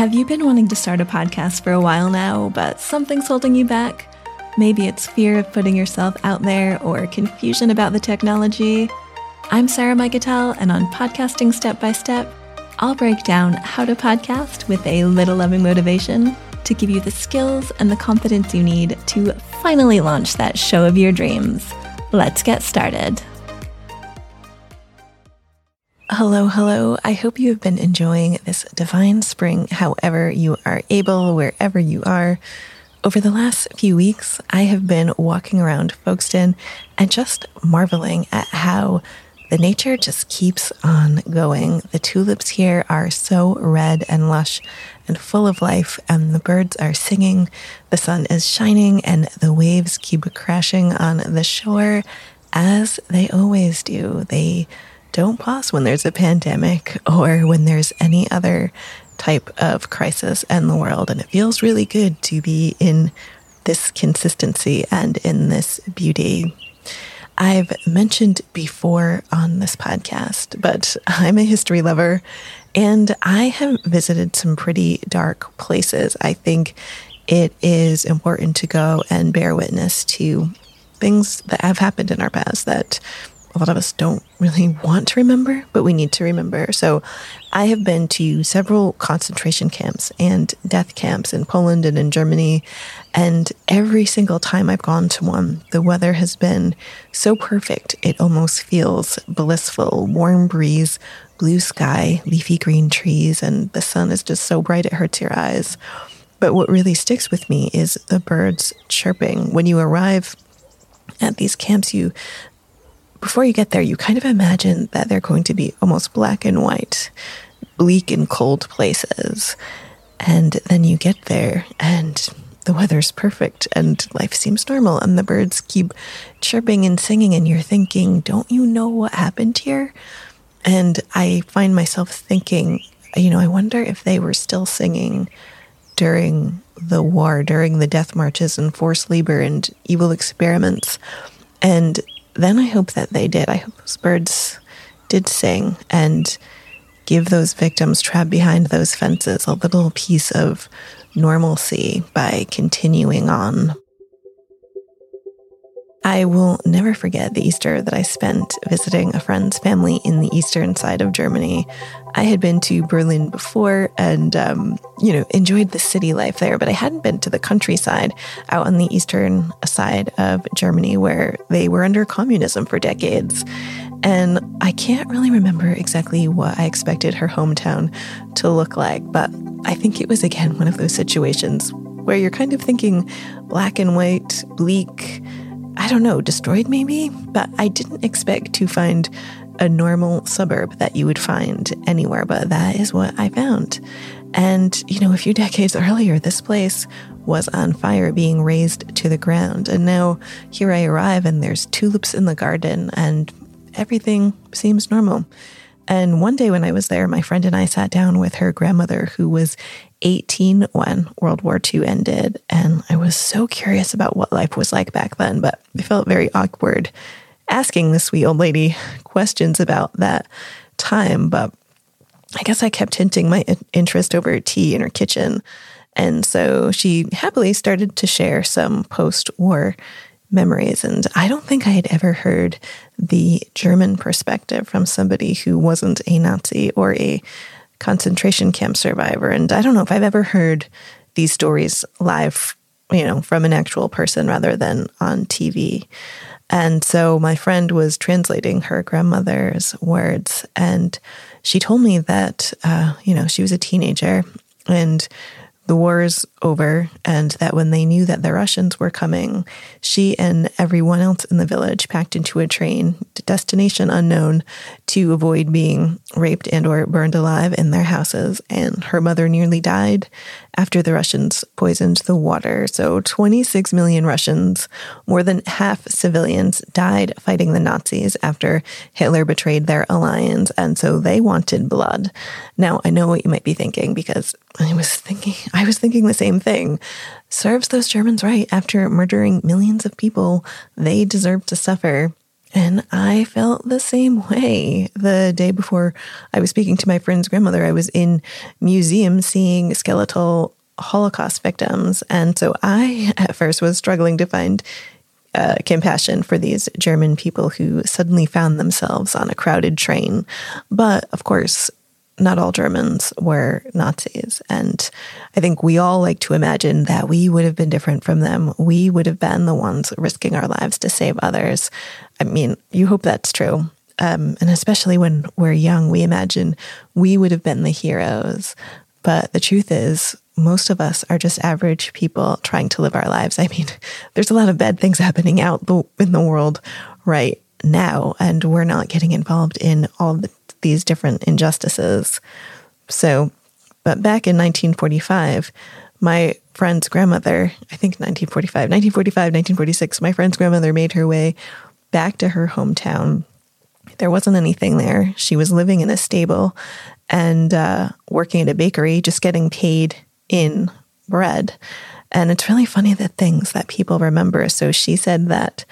Have you been wanting to start a podcast for a while now, but something's holding you back? Maybe it's fear of putting yourself out there or confusion about the technology. I'm Sarah Mikutel, and on Podcasting Step by Step, I'll break down how to podcast with a little loving motivation to give you the skills and the confidence you need to finally launch that show of your dreams. Let's get started. Hello, hello. I hope you have been enjoying this divine spring, however you are able, wherever you are. Over the last few weeks, I have been walking around Folkestone and just marveling at how the nature just keeps on going. The tulips here are so red and lush and full of life, and the birds are singing, the sun is shining, and the waves keep crashing on the shore as they always do. They don't pause when there's a pandemic or when there's any other type of crisis in the world. And it feels really good to be in this consistency and in this beauty. I've mentioned before on this podcast, but I'm a history lover and I have visited some pretty dark places. I think it is important to go and bear witness to things that have happened in our past that a lot of us don't really want to remember, but we need to remember. So I have been to several concentration camps and death camps in Poland and in Germany. And every single time I've gone to one, the weather has been so perfect. It almost feels blissful, warm breeze, blue sky, leafy green trees, and the sun is just so bright it hurts your eyes. But what really sticks with me is the birds chirping. When you arrive at these camps, you before you get there, you kind of imagine that they're going to be almost black and white, bleak and cold places. And then you get there and the weather's perfect and life seems normal and the birds keep chirping and singing and you're thinking, don't you know what happened here? And I find myself thinking, you know, I wonder if they were still singing during the war, during the death marches and forced labor and evil experiments. And then I hope that they did. I hope those birds did sing and give those victims trapped behind those fences a little piece of normalcy by continuing on. I will never forget the Easter that I spent visiting a friend's family in the eastern side of Germany. I had been to Berlin before and, um, you know, enjoyed the city life there, but I hadn't been to the countryside out on the eastern side of Germany where they were under communism for decades. And I can't really remember exactly what I expected her hometown to look like, but I think it was again one of those situations where you're kind of thinking black and white, bleak I don't know, destroyed maybe, but I didn't expect to find a normal suburb that you would find anywhere, but that is what I found. And, you know, a few decades earlier, this place was on fire, being razed to the ground. And now here I arrive, and there's tulips in the garden, and everything seems normal. And one day when I was there, my friend and I sat down with her grandmother, who was 18 when World War II ended. And I was so curious about what life was like back then, but I felt very awkward asking this sweet old lady questions about that time. But I guess I kept hinting my interest over tea in her kitchen. And so she happily started to share some post war memories. And I don't think I had ever heard the German perspective from somebody who wasn't a Nazi or a concentration camp survivor. And I don't know if I've ever heard these stories live, you know, from an actual person rather than on TV. And so my friend was translating her grandmother's words, and she told me that, uh, you know, she was a teenager and the war is over and that when they knew that the Russians were coming, she and everyone else in the village packed into a train, destination unknown, to avoid being raped and or burned alive in their houses. And her mother nearly died after the Russians poisoned the water. So 26 million Russians, more than half civilians, died fighting the Nazis after Hitler betrayed their alliance. And so they wanted blood. Now, I know what you might be thinking because I was thinking, I was thinking the same thing. Serves those Germans right. After murdering millions of people, they deserve to suffer. And I felt the same way. The day before I was speaking to my friend's grandmother, I was in museum seeing skeletal Holocaust victims. And so I, at first, was struggling to find uh, compassion for these German people who suddenly found themselves on a crowded train. But of course, not all Germans were Nazis. And I think we all like to imagine that we would have been different from them. We would have been the ones risking our lives to save others. I mean, you hope that's true. Um, and especially when we're young, we imagine we would have been the heroes. But the truth is, most of us are just average people trying to live our lives. I mean, there's a lot of bad things happening out in the world right now, and we're not getting involved in all the, these different injustices. So, but back in 1945, my friend's grandmother, I think 1945, 1945, 1946, my friend's grandmother made her way back to her hometown. There wasn't anything there. She was living in a stable and uh, working at a bakery, just getting paid in bread. And it's really funny the things that people remember. So she said that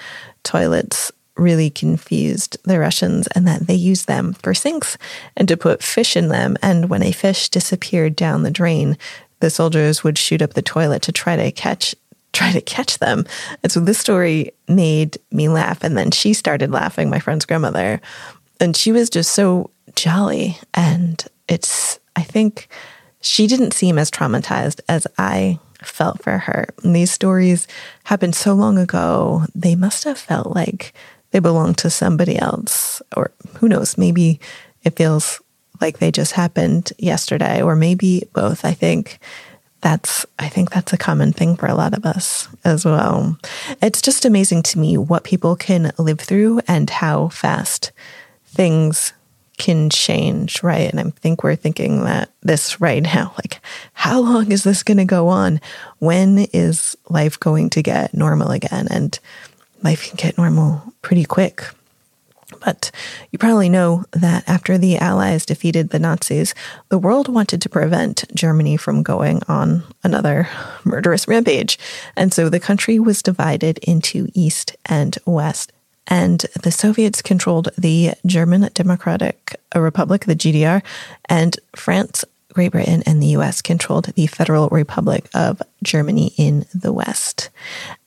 toilets really confused the Russians and that they used them for sinks and to put fish in them. And when a fish disappeared down the drain, the soldiers would shoot up the toilet to try to catch try to catch them. And so this story made me laugh. And then she started laughing, my friend's grandmother. And she was just so jolly. And it's, I think, she didn't seem as traumatized as I felt for her. And these stories happened so long ago, they must have felt like they belong to somebody else. Or who knows, maybe it feels like they just happened yesterday, or maybe both. I think that's I think that's a common thing for a lot of us as well. It's just amazing to me what people can live through and how fast things can change, right? And I think we're thinking that this right now, like, how long is this going to go on? When is life going to get normal again? And life can get normal pretty quick. But you probably know that after the Allies defeated the Nazis, the world wanted to prevent Germany from going on another murderous rampage. And so the country was divided into East and West and the Soviets controlled the German Democratic Republic, the GDR, and France, Great Britain, and the US controlled the Federal Republic of Germany in the West.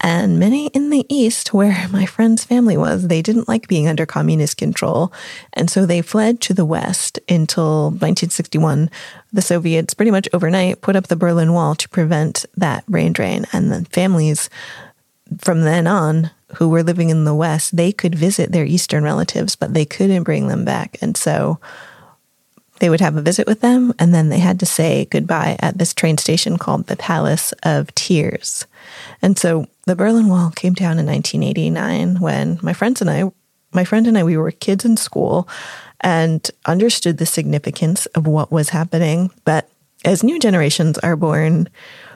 And many in the East, where my friend's family was, they didn't like being under communist control. And so they fled to the West until 1961. The Soviets pretty much overnight put up the Berlin Wall to prevent that brain drain. And then families from then on who were living in the West, they could visit their Eastern relatives, but they couldn't bring them back. And so they would have a visit with them, and then they had to say goodbye at this train station called the Palace of Tears. And so the Berlin Wall came down in 1989 when my friends and I, my friend and I, we were kids in school and understood the significance of what was happening. But as new generations are born,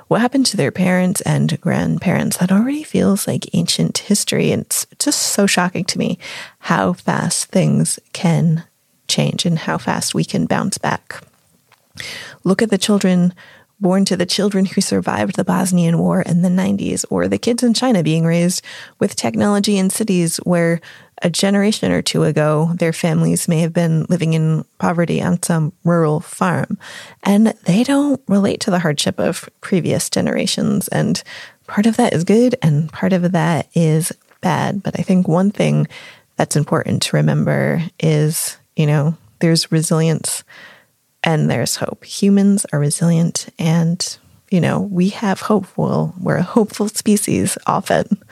what happened to their parents and grandparents that already feels like ancient history. And it's just so shocking to me how fast things can change and how fast we can bounce back. Look at the children born to the children who survived the Bosnian War in the 90s, or the kids in China being raised with technology in cities where a generation or two ago, their families may have been living in poverty on some rural farm, and they don't relate to the hardship of previous generations. And part of that is good, and part of that is bad. But I think one thing that's important to remember is, you know, there's resilience and there's hope. Humans are resilient, and, you know, we have hope. Well, we're a hopeful species often.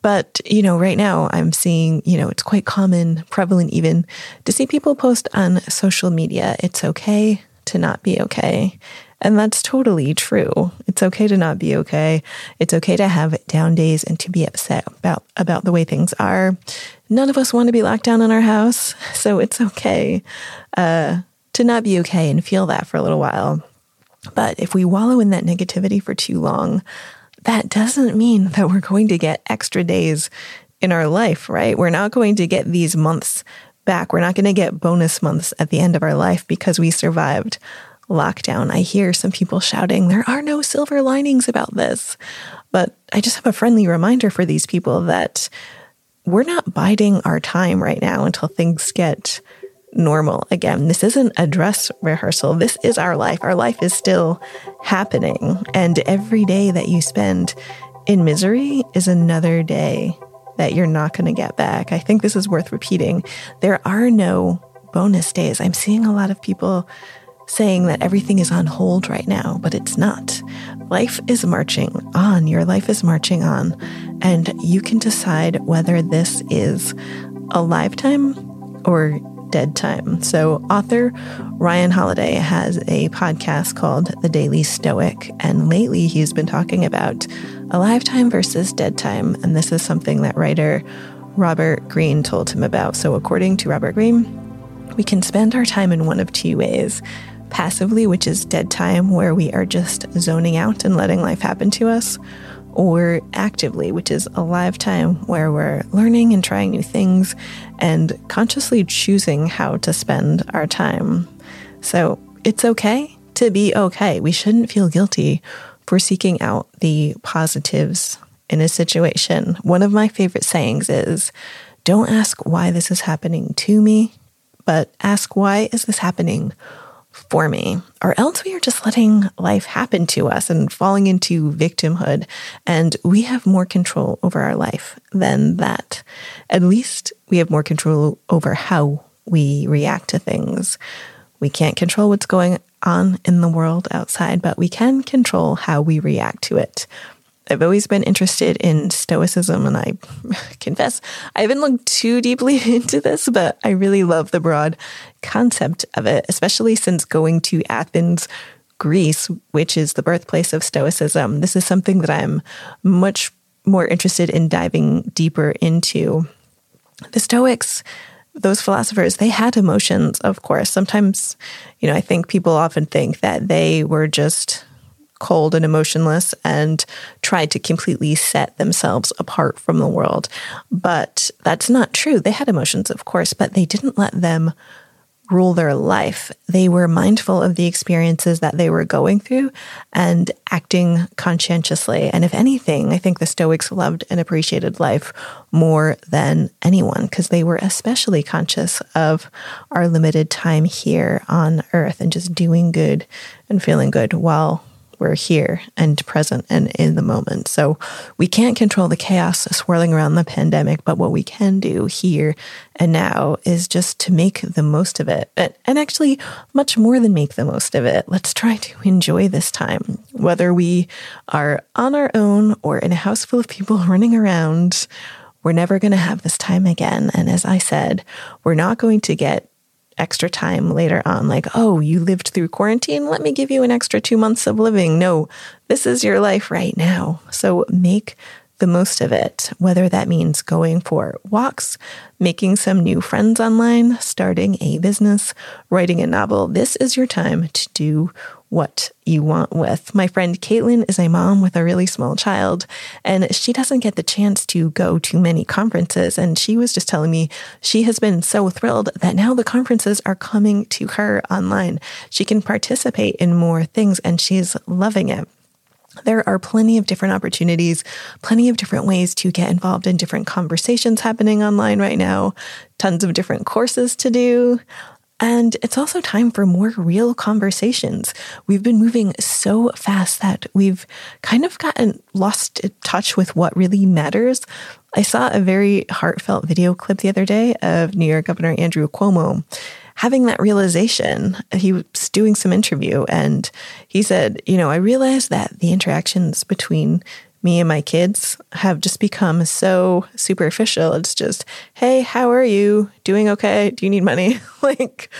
But, you know, right now I'm seeing, you know, it's quite common, prevalent even, to see people post on social media, it's okay to not be okay. And that's totally true. It's okay to not be okay. It's okay to have down days and to be upset about, about the way things are. None of us want to be locked down in our house. So it's okay uh, to not be okay and feel that for a little while. But if we wallow in that negativity for too long, that doesn't mean that we're going to get extra days in our life, right? We're not going to get these months back. We're not going to get bonus months at the end of our life because we survived lockdown. I hear some people shouting, there are no silver linings about this. But I just have a friendly reminder for these people that we're not biding our time right now until things get normal again. This isn't a dress rehearsal. This is our life. Our life is still happening. And every day that you spend in misery is another day that you're not going to get back. I think this is worth repeating. There are no bonus days. I'm seeing a lot of people saying that everything is on hold right now, but it's not. Life is marching on. Your life is marching on. And you can decide whether this is alive time or dead time. So, author Ryan Holiday has a podcast called The Daily Stoic. And lately he's been talking about alive time versus dead time. And this is something that writer Robert Greene told him about. So, according to Robert Greene, we can spend our time in one of two ways passively, which is dead time, where we are just zoning out and letting life happen to us, or actively, which is alive time where we're learning and trying new things and consciously choosing how to spend our time. So it's okay to be okay. We shouldn't feel guilty for seeking out the positives in a situation. One of my favorite sayings is don't ask why this is happening to me, but ask why is this happening for me, or else we are just letting life happen to us and falling into victimhood. And we have more control over our life than that. At least we have more control over how we react to things. We can't control what's going on in the world outside, but we can control how we react to it. I've always been interested in Stoicism, and I confess I haven't looked too deeply into this, but I really love the broad concept of it, especially since going to Athens, Greece, which is the birthplace of Stoicism. This is something that I'm much more interested in diving deeper into. The Stoics, those philosophers, they had emotions, of course. Sometimes, you know, I think people often think that they were just cold and emotionless and tried to completely set themselves apart from the world. But that's not true. They had emotions, of course, but they didn't let them rule their life. They were mindful of the experiences that they were going through and acting conscientiously. And if anything, I think the Stoics loved and appreciated life more than anyone because they were especially conscious of our limited time here on earth and just doing good and feeling good while we're here and present and in the moment. So we can't control the chaos swirling around the pandemic, but what we can do here and now is just to make the most of it. And actually, much more than make the most of it. Let's try to enjoy this time, whether we are on our own or in a house full of people running around. We're never going to have this time again. And as I said, we're not going to get extra time later on, like, oh, you lived through quarantine. Let me give you an extra two months of living. No, this is your life right now. So make the most of it, whether that means going for walks, making some new friends online, starting a business, writing a novel. This is your time to do what you want with. My friend Caitlin is a mom with a really small child, and she doesn't get the chance to go to many conferences. And she was just telling me she has been so thrilled that now the conferences are coming to her online. She can participate in more things, and she's loving it. There are plenty of different opportunities, plenty of different ways to get involved in different conversations happening online right now, tons of different courses to do. And it's also time for more real conversations. We've been moving so fast that we've kind of gotten lost touch with what really matters. I saw a very heartfelt video clip the other day of New York Governor Andrew Cuomo having that realization. He was doing some interview and he said, You know, I realized that the interactions between me and my kids have just become so superficial. It's just, hey, how are you? Doing okay? Do you need money? like,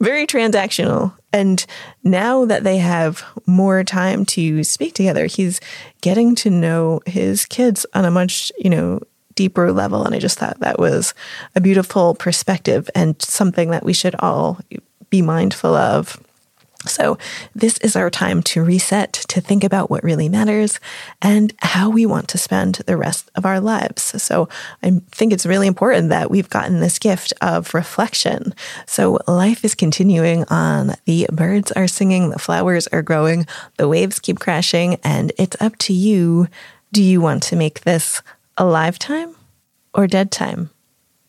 very transactional. And now that they have more time to speak together, he's getting to know his kids on a much, you know, deeper level. And I just thought that was a beautiful perspective and something that we should all be mindful of so, this is our time to reset, to think about what really matters and how we want to spend the rest of our lives. So, I think it's really important that we've gotten this gift of reflection. So, life is continuing on. The birds are singing, the flowers are growing, the waves keep crashing, and it's up to you. Do you want to make this alive time or dead time.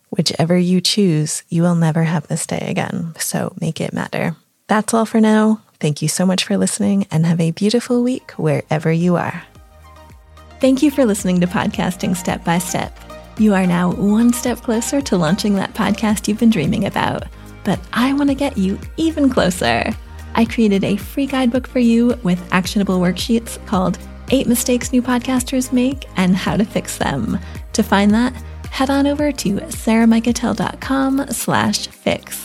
Whichever you choose, you will never have this day again, so make it matter. That's all for now. Thank you so much for listening and have a beautiful week wherever you are. Thank you for listening to Podcasting Step by Step. You are now one step closer to launching that podcast you've been dreaming about. But I want to get you even closer. I created a free guidebook for you with actionable worksheets called Eight Mistakes New Podcasters Make and How to Fix Them. To find that, head on over to sarahmikutel.com slash fix.